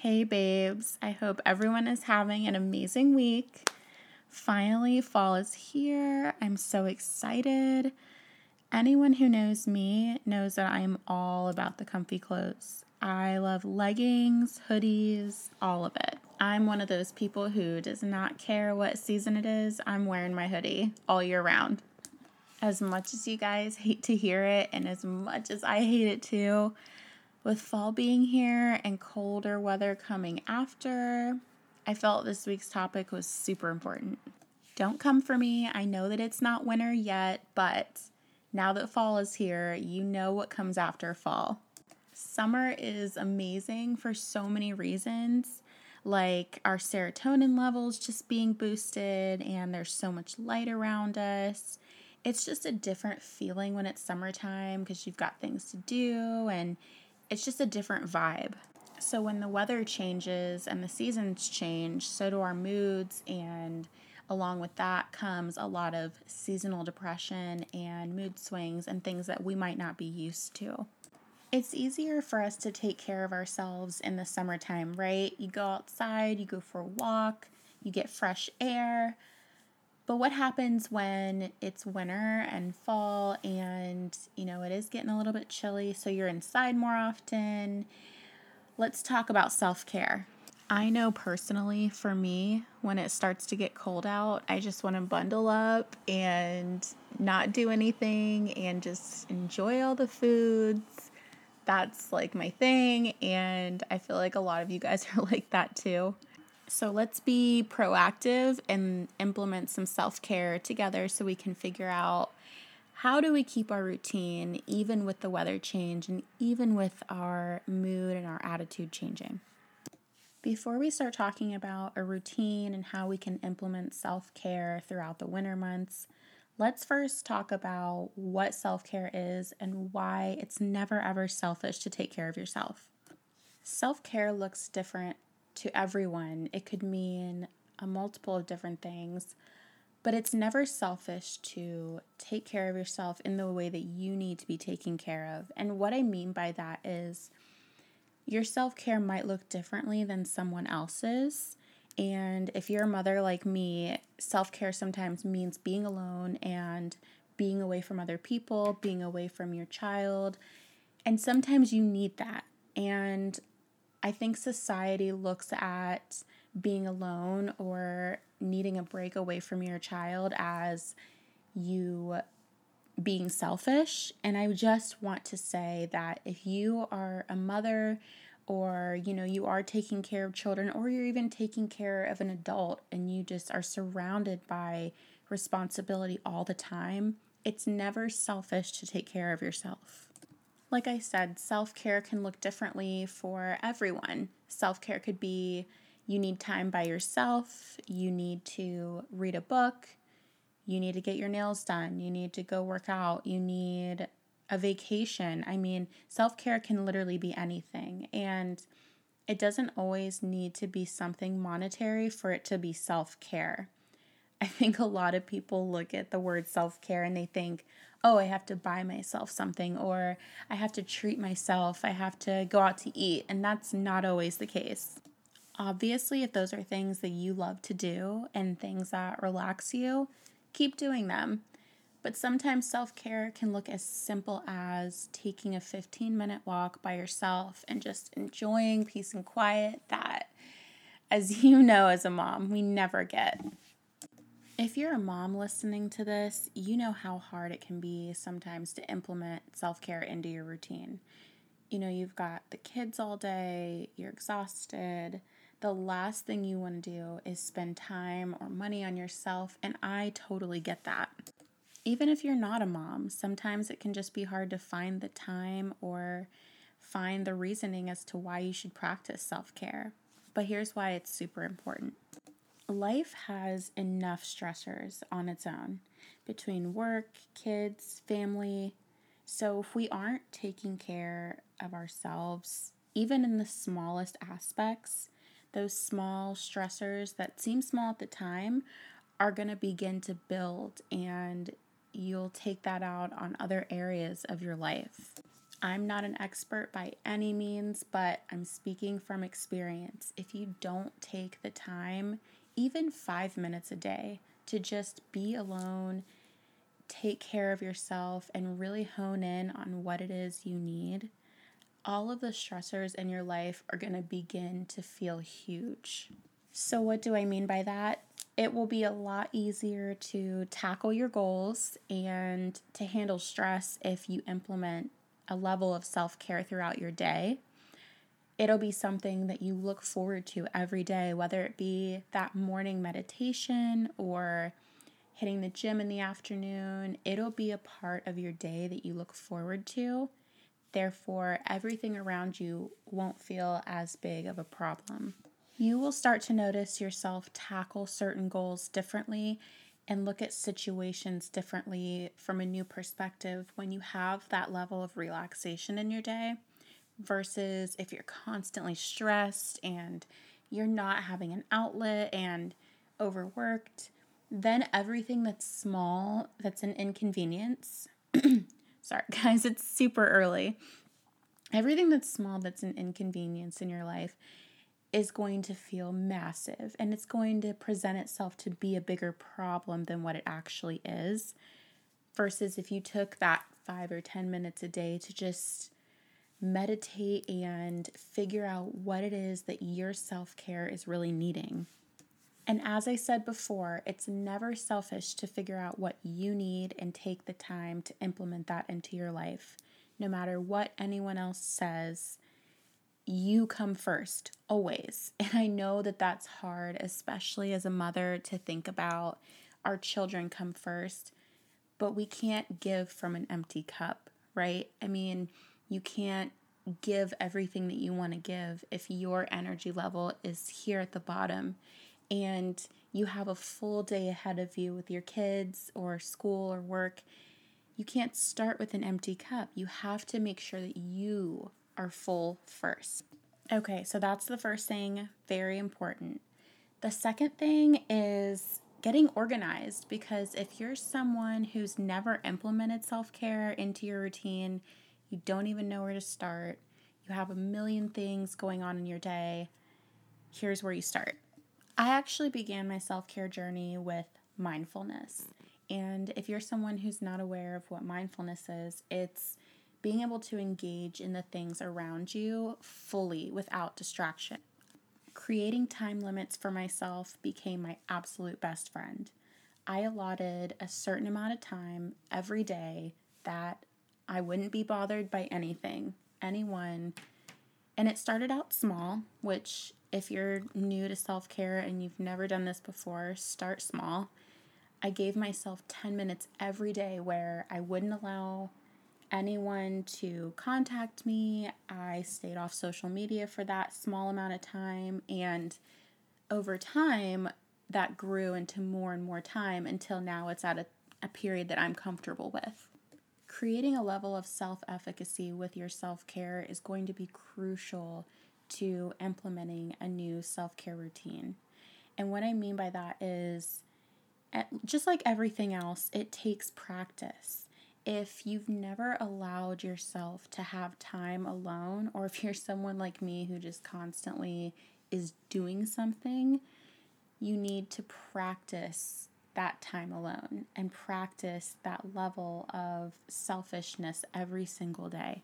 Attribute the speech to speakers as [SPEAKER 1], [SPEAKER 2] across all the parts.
[SPEAKER 1] Hey, babes. I hope everyone is having an amazing week. Finally, fall is here. I'm so excited. Anyone who knows me knows that I am all about the comfy clothes. I love leggings, hoodies, all of it. I'm one of those people who does not care what season it is, I'm wearing my hoodie all year round. As much as you guys hate to hear it, and as much as I hate it too, with fall being here and colder weather coming after, I felt this week's topic was super important. Don't come for me. I know that it's not winter yet, but now that fall is here, you know what comes after fall. Summer is amazing for so many reasons, like our serotonin levels just being boosted, and there's so much light around us. It's just a different feeling when it's summertime because you've got things to do and it's just a different vibe. So when the weather changes and the seasons change, so do our moods and along with that comes a lot of seasonal depression and mood swings and things that we might not be used to. It's easier for us to take care of ourselves in the summertime, right? You go outside, you go for a walk, you get fresh air. But what happens when it's winter and fall and, you know, it is getting a little bit chilly, so you're inside more often? Let's talk about self care. I know personally for me, when it starts to get cold out, I just want to bundle up and not do anything and just enjoy all the foods. That's like my thing. And I feel like a lot of you guys are like that too. So let's be proactive and implement some self care together so we can figure out how do we keep our routine even with the weather change and even with our mood and our attitude changing. Before we start talking about a routine and how we can implement self care throughout the winter months, let's first talk about what self care is and why it's never ever selfish to take care of yourself. Self care looks different to everyone. It could mean a multiple of different things, but it's never selfish to take care of yourself in the way that you need to be taken care of. And what I mean by that is your self care might look differently than someone else's. And if you're a mother like me, self care sometimes means being alone and being away from other people, being away from your child. And sometimes you need that. And I think society looks at being alone or needing a break away from your child as you being selfish. And I just want to say that if you are a mother or you know you are taking care of children or you're even taking care of an adult and you just are surrounded by responsibility all the time, it's never selfish to take care of yourself. Like I said, self care can look differently for everyone. Self care could be you need time by yourself, you need to read a book, you need to get your nails done, you need to go work out, you need a vacation. I mean, self care can literally be anything. And it doesn't always need to be something monetary for it to be self care. I think a lot of people look at the word self care and they think, oh, I have to buy myself something or I have to treat myself, I have to go out to eat. And that's not always the case. Obviously, if those are things that you love to do and things that relax you, keep doing them. But sometimes self care can look as simple as taking a 15 minute walk by yourself and just enjoying peace and quiet that, as you know, as a mom, we never get. If you're a mom listening to this, you know how hard it can be sometimes to implement self care into your routine. You know, you've got the kids all day, you're exhausted. The last thing you want to do is spend time or money on yourself, and I totally get that. Even if you're not a mom, sometimes it can just be hard to find the time or find the reasoning as to why you should practice self care. But here's why it's super important life has enough stressors on its own between work, kids, family. So if we aren't taking care of ourselves, even in the smallest aspects, those small stressors that seem small at the time are going to begin to build and you'll take that out on other areas of your life. I'm not an expert by any means, but I'm speaking from experience. If you don't take the time, even five minutes a day, to just be alone, take care of yourself, and really hone in on what it is you need, all of the stressors in your life are going to begin to feel huge. So, what do I mean by that? It will be a lot easier to tackle your goals and to handle stress if you implement a level of self care throughout your day. It'll be something that you look forward to every day, whether it be that morning meditation or hitting the gym in the afternoon. It'll be a part of your day that you look forward to. Therefore, everything around you won't feel as big of a problem. You will start to notice yourself tackle certain goals differently and look at situations differently from a new perspective when you have that level of relaxation in your day versus if you're constantly stressed and you're not having an outlet and overworked, then everything that's small, that's an inconvenience. sorry, guys, it's super early. Everything that's small, that's an inconvenience in your life is going to feel massive and it's going to present itself to be a bigger problem than what it actually is. Versus if you took that five or 10 minutes a day to just meditate and figure out what it is that your self care is really needing. And as I said before, it's never selfish to figure out what you need and take the time to implement that into your life. No matter what anyone else says, you come first, always. And I know that that's hard, especially as a mother, to think about our children come first, but we can't give from an empty cup, right? I mean, you can't give everything that you want to give if your energy level is here at the bottom and you have a full day ahead of you with your kids or school or work. You can't start with an empty cup. You have to make sure that you are full first. Okay, so that's the first thing, very important. The second thing is getting organized because if you're someone who's never implemented self care into your routine, you don't even know where to start, you have a million things going on in your day, here's where you start. I actually began my self care journey with mindfulness. And if you're someone who's not aware of what mindfulness is, it's being able to engage in the things around you fully without distraction. Creating time limits for myself became my absolute best friend. I allotted a certain amount of time every day that I wouldn't be bothered by anything, anyone. And it started out small, which, if you're new to self care and you've never done this before, start small. I gave myself 10 minutes every day where I wouldn't allow anyone to contact me. I stayed off social media for that small amount of time. And over time, that grew into more and more time until now it's at a, a period that I'm comfortable with. Creating a level of self efficacy with your self care is going to be crucial to implementing a new self care routine. And what I mean by that is, eh, just like everything else, it takes practice if you've never allowed yourself to have time alone, or if you're someone like me who just constantly is doing something, you need to practice that time alone and practice that level of selfishness every single day.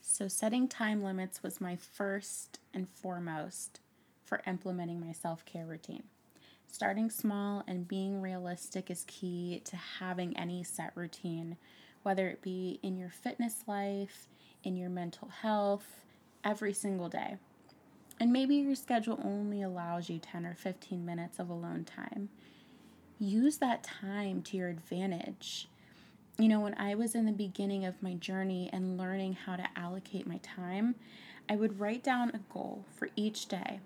[SPEAKER 1] So, setting time limits was my first and foremost for implementing my self care routine. Starting small and being realistic is key to having any set routine whether it be in your fitness life, in your mental health, every single day. And maybe your schedule only allows you 10 or 15 minutes of alone time. Use that time to your advantage. You know, when I was in the beginning of my journey and learning how to allocate my time, I would write down a goal for each day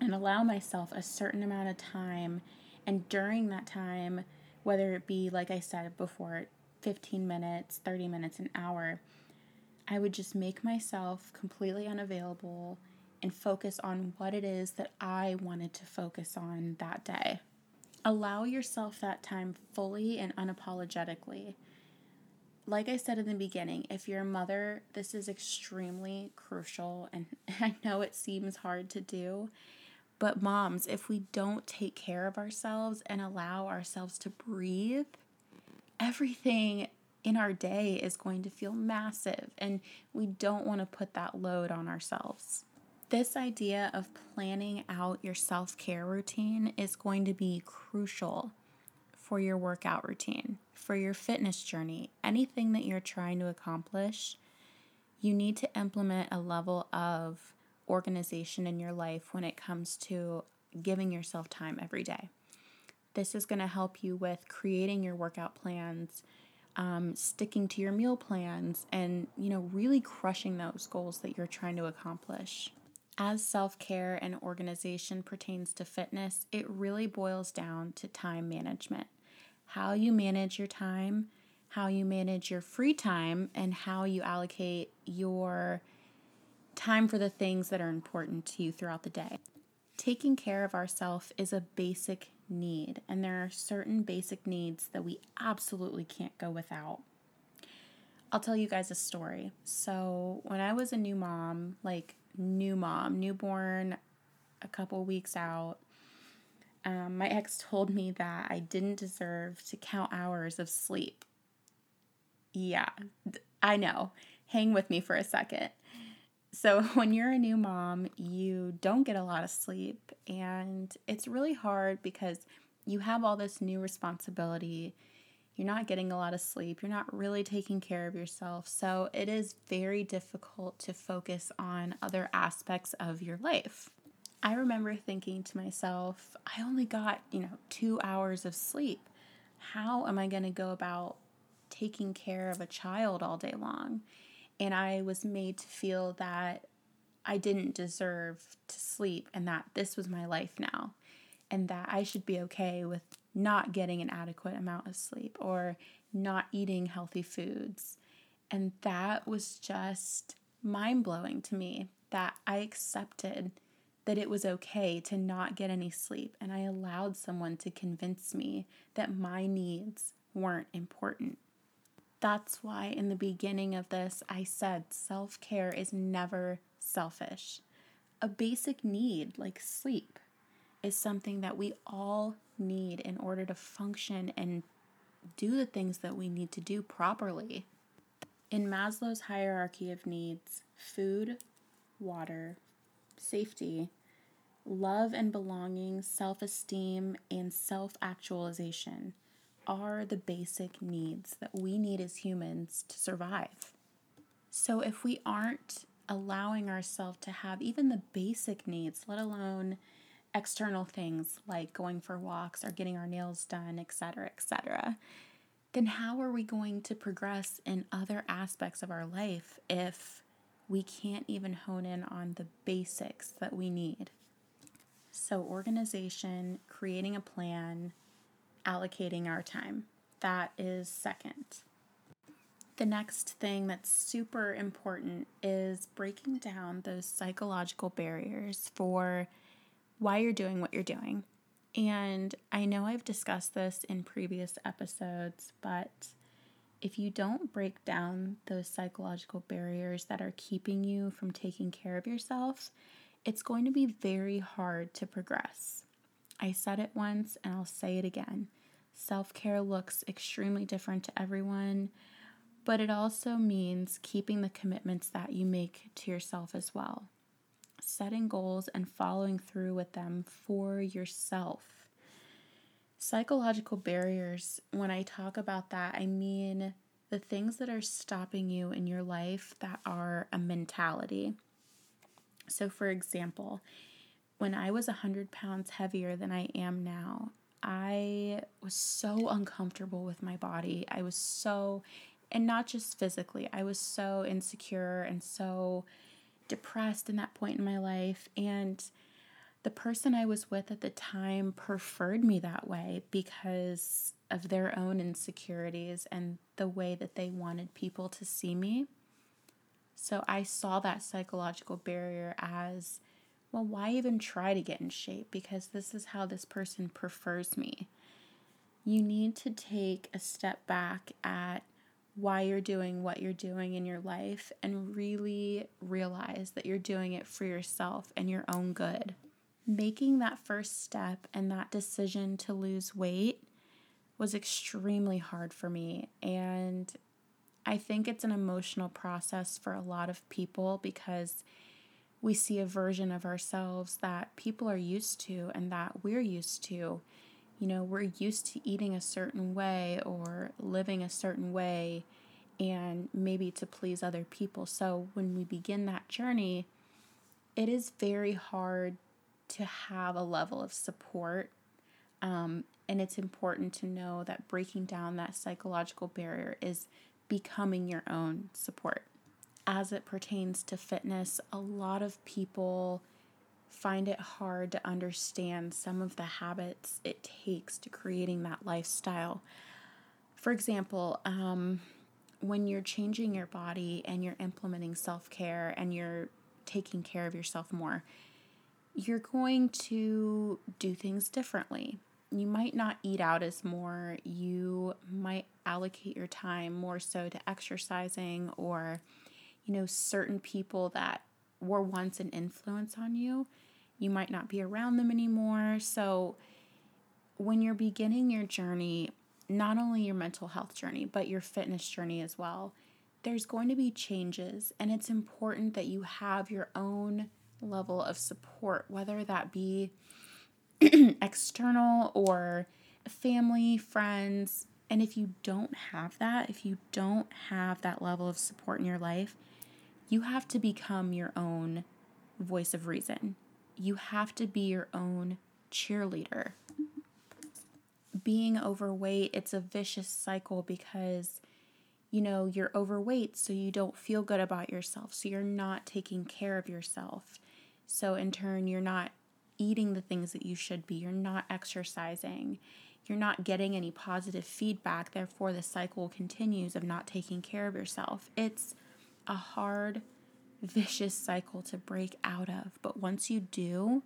[SPEAKER 1] and allow myself a certain amount of time. And during that time, whether it be, like I said before, 15 minutes, 30 minutes, an hour, I would just make myself completely unavailable and focus on what it is that I wanted to focus on that day. Allow yourself that time fully and unapologetically. like I said in the beginning, if you're a mother, this is extremely crucial. And I know it seems hard to do. But, moms, if we don't take care of ourselves and allow ourselves to breathe, everything in our day is going to feel massive. And we don't want to put that load on ourselves. This idea of planning out your self care routine is going to be crucial for your workout routine, for your fitness journey, anything that you're trying to accomplish. You need to implement a level of organization in your life when it comes to giving yourself time every day. This is going to help you with creating your workout plans, um, sticking to your meal plans, and you know really crushing those goals that you're trying to accomplish. As self care and organization pertains to fitness, it really boils down to time management. How you manage your time, how you manage your free time, and how you allocate your time for the things that are important to you throughout the day. Taking care of ourselves is a basic need, and there are certain basic needs that we absolutely can't go without. I'll tell you guys a story. So, when I was a new mom, like new mom, newborn, a couple weeks out, um, my ex told me that I didn't deserve to count hours of sleep. Yeah, I know. Hang with me for a second. So, when you're a new mom, you don't get a lot of sleep, and it's really hard because you have all this new responsibility. You're not getting a lot of sleep. You're not really taking care of yourself. So, it is very difficult to focus on other aspects of your life. I remember thinking to myself, I only got, you know, two hours of sleep. How am I going to go about taking care of a child all day long? and I was made to feel that I didn't deserve to sleep and that this was my life now and that I should be okay with not getting an adequate amount of sleep or not eating healthy foods. And that was just mind blowing to me that I accepted that it was okay to not get any sleep and I allowed someone to convince me that my needs weren't important. That's why in the beginning of this, I said self care is never selfish. A basic need like sleep is something that we all need in order to function and do the things that we need to do properly. In Maslow's hierarchy of needs, food, water, safety, love and belonging, self esteem, and self actualization are the basic needs that we need as humans to survive. So if we aren't allowing ourselves to have even the basic needs, let alone external things like going for walks or getting our nails done, etc., etc., then how are we going to progress in other aspects of our life if we can't even hone in on the basics that we need? So, organization, creating a plan, allocating our time. That is second. The next thing that's super important is breaking down those psychological barriers for why you're doing what you're doing. And I know I've discussed this in previous episodes, but if you don't break down those psychological barriers that are keeping you from taking care of yourself, it's going to be very hard to progress. I said it once and I'll say it again. Self care looks extremely different to everyone, but it also means keeping the commitments that you make to yourself as well. Setting goals and following through with them for yourself. Psychological barriers, when I talk about that, I mean the things that are stopping you in your life that are a mentality. So, for example, when I was 100 pounds heavier than I am now, I was so uncomfortable with my body. I was so, and not just physically, I was so insecure and so depressed in that point in my life. And the person I was with at the time preferred me that way because of their own insecurities and the way that they wanted people to see me. So I saw that psychological barrier as well, why even try to get in shape? Because this is how this person prefers me. You need to take a step back at why you're doing what you're doing in your life and really realize that you're doing it for yourself and your own good. Making that first step and that decision to lose weight was extremely hard for me. And I think it's an emotional process for a lot of people because we see a version of ourselves that people are used to and that we're used to you know, we're used to eating a certain way or living a certain way and maybe to please other people. So when we begin that journey, it is very hard to have a level of support. Um, and it's important to know that breaking down that psychological barrier is becoming your own support. As it pertains to fitness, a lot of people find it hard to understand some of the habits it takes to creating that lifestyle. For example, um, when you're changing your body and you're implementing self care and you're taking care of yourself more, you're going to do things differently. You might not eat out as more, you might allocate your time more so to exercising or, you know, certain people that were once an influence on you you might not be around them anymore. So, when you're beginning your journey, not only your mental health journey, but your fitness journey as well, there's going to be changes, and it's important that you have your own level of support, whether that be external or family, friends. And if you don't have that, if you don't have that level of support in your life, you have to become your own voice of reason you have to be your own cheerleader. Being overweight, it's a vicious cycle because you know, you're overweight, so you don't feel good about yourself. So you're not taking care of yourself. So in turn, you're not eating the things that you should be. You're not exercising. You're not getting any positive feedback. Therefore, the cycle continues of not taking care of yourself. It's a hard vicious cycle to break out of. But once you do,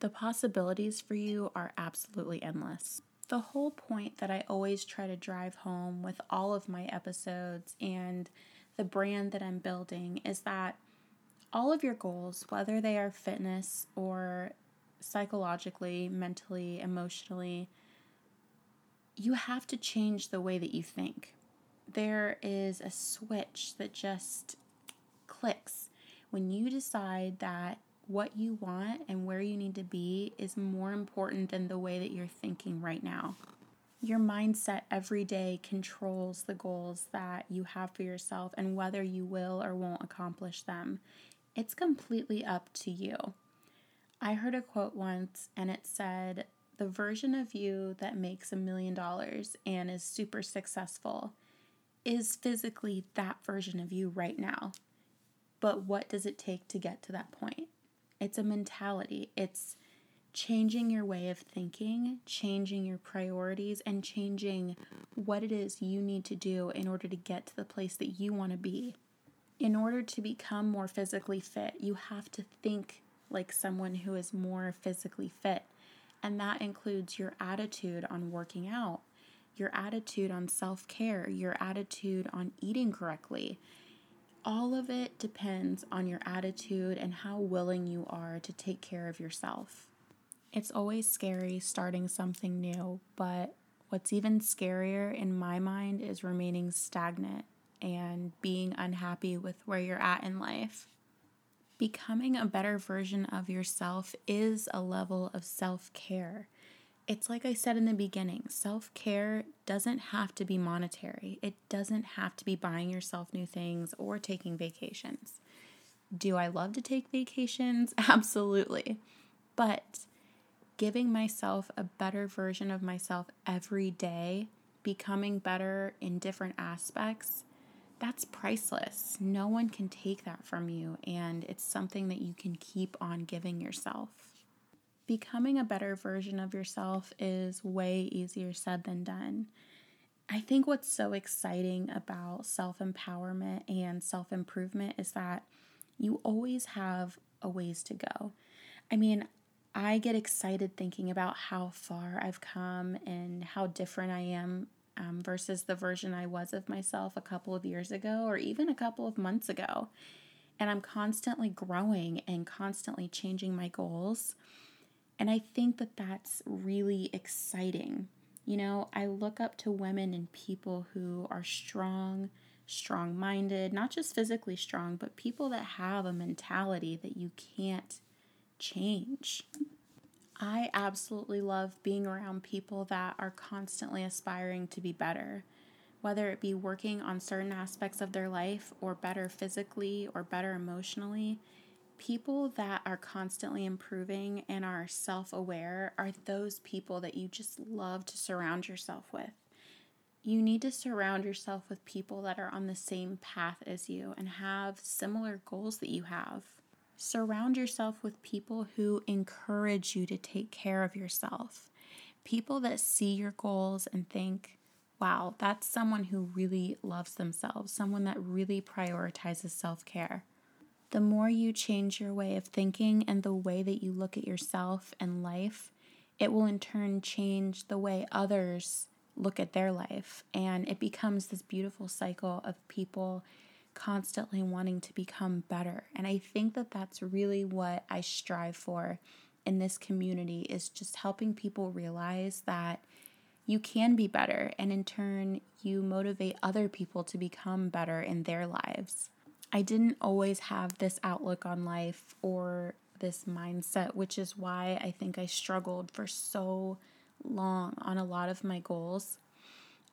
[SPEAKER 1] the possibilities for you are absolutely endless. The whole point that I always try to drive home with all of my episodes and the brand that I'm building is that all of your goals, whether they are fitness or psychologically, mentally, emotionally, you have to change the way that you think. There is a switch that just clicks when you decide that what you want and where you need to be is more important than the way that you're thinking right now. Your mindset every day controls the goals that you have for yourself and whether you will or won't accomplish them. It's completely up to you. I heard a quote once and it said, The version of you that makes a million dollars and is super successful is physically that version of you right now. But what does it take to get to that point? It's a mentality. It's changing your way of thinking, changing your priorities, and changing what it is you need to do in order to get to the place that you want to be. In order to become more physically fit, you have to think like someone who is more physically fit. And that includes your attitude on working out, your attitude on self care, your attitude on eating correctly, all of it depends on your attitude and how willing you are to take care of yourself. It's always scary starting something new, but what's even scarier in my mind is remaining stagnant and being unhappy with where you're at in life. Becoming a better version of yourself is a level of self care it's like I said in the beginning self care doesn't have to be monetary, it doesn't have to be buying yourself new things or taking vacations. Do I love to take vacations? Absolutely. But giving myself a better version of myself every day, becoming better in different aspects, that's priceless. No one can take that from you, and it's something that you can keep on giving yourself becoming a better version of yourself is way easier said than done. I think what's so exciting about self empowerment and self improvement is that you always have a ways to go. I mean, I get excited thinking about how far I've come and how different I am um, versus the version I was of myself a couple of years ago or even a couple of months ago. And I'm constantly growing and constantly changing my goals. And I think that that's really exciting. You know, I look up to women and people who are strong, strong minded, not just physically strong, but people that have a mentality that you can't change. I absolutely love being around people that are constantly aspiring to be better, whether it be working on certain aspects of their life or better physically or better emotionally. People that are constantly improving and are self aware are those people that you just love to surround yourself with. You need to surround yourself with people that are on the same path as you and have similar goals that you have. Surround yourself with people who encourage you to take care of yourself. People that see your goals and think, wow, that's someone who really loves themselves, someone that really prioritizes self care. The more you change your way of thinking and the way that you look at yourself and life, it will in turn change the way others look at their life. And it becomes this beautiful cycle of people constantly wanting to become better. And I think that that's really what I strive for in this community is just helping people realize that you can be better and in turn you motivate other people to become better in their lives. I didn't always have this outlook on life or this mindset, which is why I think I struggled for so long on a lot of my goals.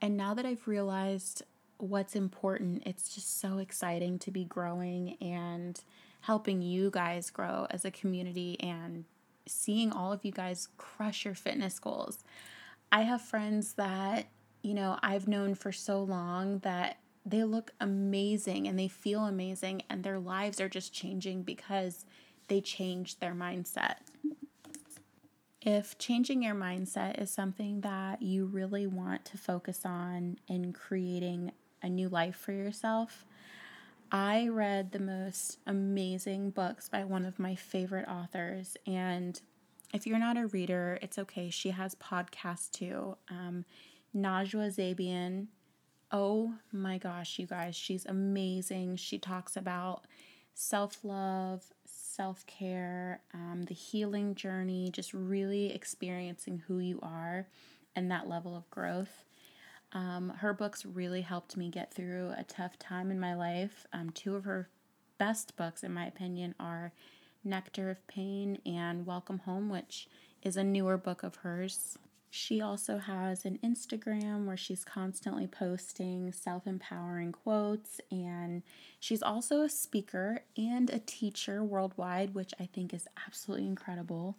[SPEAKER 1] And now that I've realized what's important. It's just so exciting to be growing and helping you guys grow as a community and seeing all of you guys crush your fitness goals. I have friends that, you know, I've known for so long that they look amazing and they feel amazing and their lives are just changing because they changed their mindset. If changing your mindset is something that you really want to focus on in creating a new life for yourself. I read the most amazing books by one of my favorite authors. And if you're not a reader, it's okay. She has podcasts too. Um, Najwa Zebian. Oh my gosh, you guys, she's amazing. She talks about self love, self care, um, the healing journey, just really experiencing who you are and that level of growth. Um, her books really helped me get through a tough time in my life. Um, two of her best books, in my opinion, are Nectar of Pain and Welcome Home, which is a newer book of hers. She also has an Instagram where she's constantly posting self empowering quotes, and she's also a speaker and a teacher worldwide, which I think is absolutely incredible.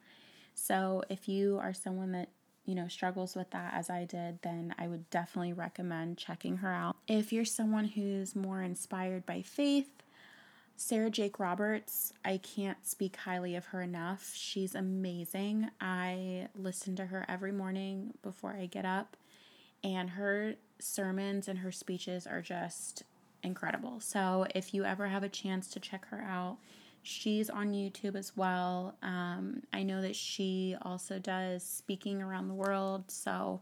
[SPEAKER 1] So, if you are someone that you know, struggles with that as I did, then I would definitely recommend checking her out. If you're someone who's more inspired by faith, Sarah Jake Roberts, I can't speak highly of her enough. She's amazing. I listen to her every morning before I get up, and her sermons and her speeches are just incredible. So if you ever have a chance to check her out, She's on YouTube as well. Um, I know that she also does speaking around the world, so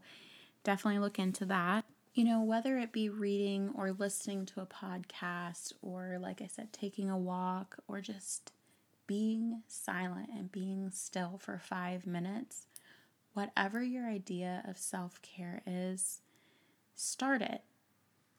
[SPEAKER 1] definitely look into that. You know, whether it be reading or listening to a podcast, or like I said, taking a walk, or just being silent and being still for five minutes, whatever your idea of self care is, start it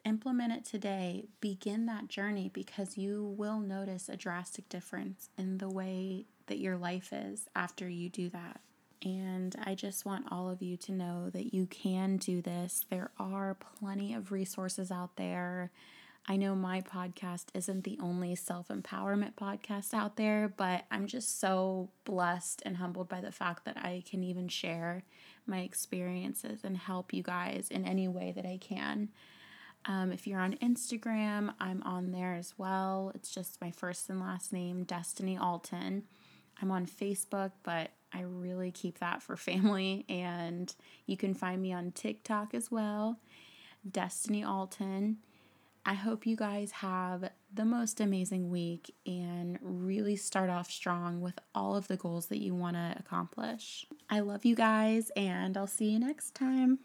[SPEAKER 1] implement it today, begin that journey because you will notice a drastic difference in the way that your life is after you do that. And I just want all of you to know that you can do this. There are plenty of resources out there. I know my podcast isn't the only self empowerment podcast out there, but I'm just so blessed and humbled by the fact that I can even share my experiences and help you guys in any way that I can. Um, if you're on Instagram, I'm on there as well. It's just my first and last name, Destiny Allton. I'm on Facebook, but I really keep that for family. And you can find me on TikTok as well, Destiny Allton. I hope you guys have the most amazing week and really start off strong with all of the goals that you want to accomplish. I love you guys, and I'll see you next time.